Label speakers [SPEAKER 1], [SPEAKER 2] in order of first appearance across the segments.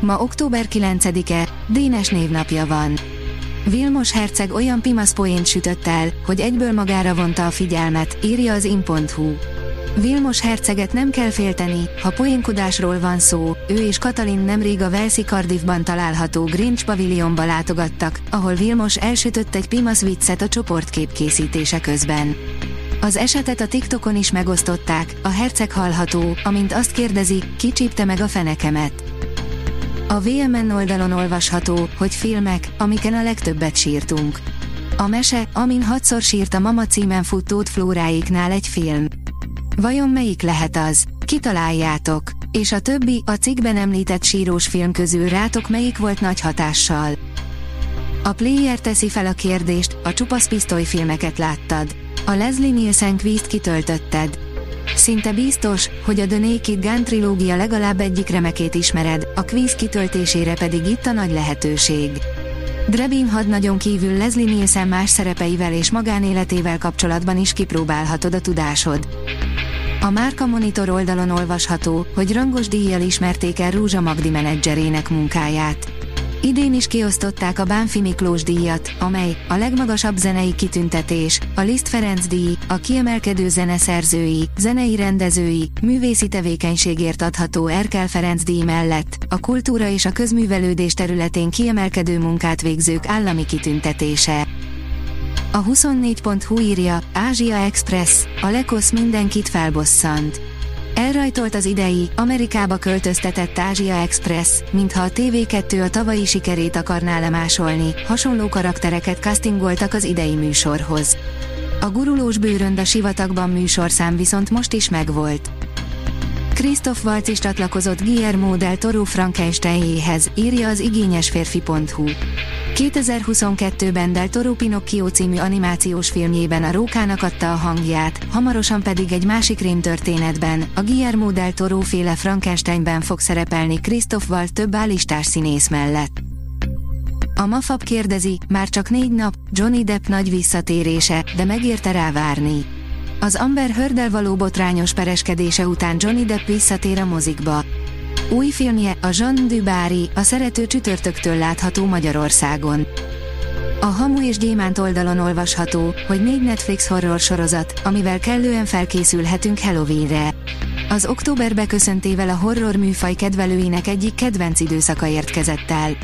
[SPEAKER 1] Ma október 9-e, Dénes névnapja van. Vilmos herceg olyan pimasz poént sütött el, hogy egyből magára vonta a figyelmet, írja az in.hu. Vilmos herceget nem kell félteni, ha poénkodásról van szó, ő és Katalin nemrég a Velszi Cardiffban található Grinch pavilionba látogattak, ahol Vilmos elsütött egy pimasz viccet a csoportkép készítése közben. Az esetet a TikTokon is megosztották, a herceg hallható, amint azt kérdezi, ki csípte meg a fenekemet. A VMN oldalon olvasható, hogy filmek, amiken a legtöbbet sírtunk. A mese, amin hatszor sírt a Mama címen futót Flóráiknál egy film. Vajon melyik lehet az? Kitaláljátok. És a többi, a cikkben említett sírós film közül rátok melyik volt nagy hatással? A player teszi fel a kérdést, a csupasz filmeket láttad. A Leslie Nielsen quiz kitöltötted. Szinte biztos, hogy a The Naked Gun trilógia legalább egyik remekét ismered, a quiz kitöltésére pedig itt a nagy lehetőség. Drebin hadnagyon kívül Leslie Nielsen más szerepeivel és magánéletével kapcsolatban is kipróbálhatod a tudásod. A Márka Monitor oldalon olvasható, hogy rangos díjjal ismerték el Rúzsa Magdi menedzserének munkáját. Idén is kiosztották a Bánfi Miklós díjat, amely a legmagasabb zenei kitüntetés, a Liszt Ferenc díj, a kiemelkedő zeneszerzői, zenei rendezői, művészi tevékenységért adható Erkel Ferenc díj mellett, a kultúra és a közművelődés területén kiemelkedő munkát végzők állami kitüntetése. A 24.hu írja, Ázsia Express, a Lekosz mindenkit felbosszant. Elrajtolt az idei, Amerikába költöztetett Ázsia Express, mintha a TV2 a tavalyi sikerét akarná lemásolni, hasonló karaktereket castingoltak az idei műsorhoz. A gurulós bőrönd a sivatagban műsorszám viszont most is megvolt. Christoph Waltz is csatlakozott Guillermo del Toro Frankensteinjéhez, írja az igényesférfi.hu. 2022-ben Del Toro Pinocchio című animációs filmjében a rókának adta a hangját, hamarosan pedig egy másik rémtörténetben, a Guillermo del Toro féle Frankensteinben fog szerepelni Christoph Waltz több állistás színész mellett. A Mafab kérdezi, már csak négy nap, Johnny Depp nagy visszatérése, de megérte rá várni. Az Amber Hördel való botrányos pereskedése után Johnny Depp visszatér a mozikba. Új filmje, a Jean Dubári, a szerető csütörtöktől látható Magyarországon. A Hamu és Gyémánt oldalon olvasható, hogy négy Netflix horror sorozat, amivel kellően felkészülhetünk Halloweenre. Az október beköszöntével a horror műfaj kedvelőinek egyik kedvenc időszaka érkezett el.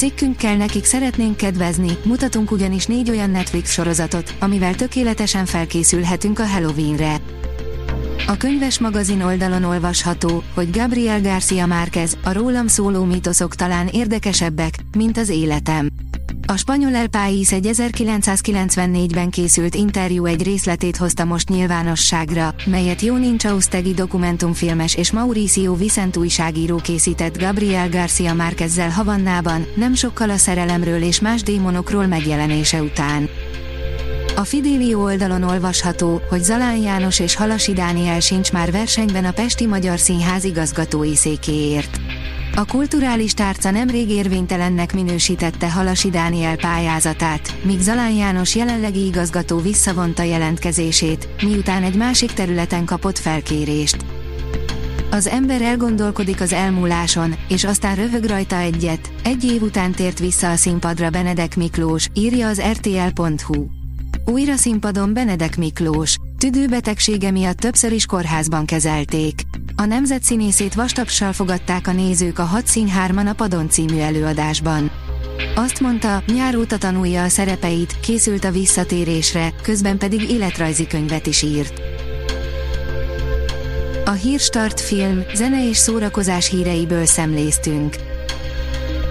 [SPEAKER 1] Cikkünkkel nekik szeretnénk kedvezni, mutatunk ugyanis négy olyan Netflix sorozatot, amivel tökéletesen felkészülhetünk a Halloweenre. A könyves magazin oldalon olvasható, hogy Gabriel Garcia Márquez, a rólam szóló mítoszok talán érdekesebbek, mint az életem. A spanyol El País egy 1994-ben készült interjú egy részletét hozta most nyilvánosságra, melyet Jó Nincsausztegi dokumentumfilmes és Mauricio Vicent újságíró készített Gabriel Garcia Márquezzel Havannában, nem sokkal a szerelemről és más démonokról megjelenése után. A Fidélió oldalon olvasható, hogy Zalán János és Halasi Dániel sincs már versenyben a Pesti Magyar Színház igazgatói székéért. A kulturális tárca nemrég érvénytelennek minősítette Halasi Dániel pályázatát, míg Zalán János jelenlegi igazgató visszavonta jelentkezését, miután egy másik területen kapott felkérést. Az ember elgondolkodik az elmúláson, és aztán rövög rajta egyet, egy év után tért vissza a színpadra Benedek Miklós, írja az rtl.hu. Újra színpadon Benedek Miklós, tüdőbetegsége miatt többször is kórházban kezelték. A nemzet színészét vastapsal fogadták a nézők a Hat Színhárman a Padon című előadásban. Azt mondta, nyár óta tanulja a szerepeit, készült a visszatérésre, közben pedig életrajzi könyvet is írt. A Hírstart film, zene és szórakozás híreiből szemléztünk.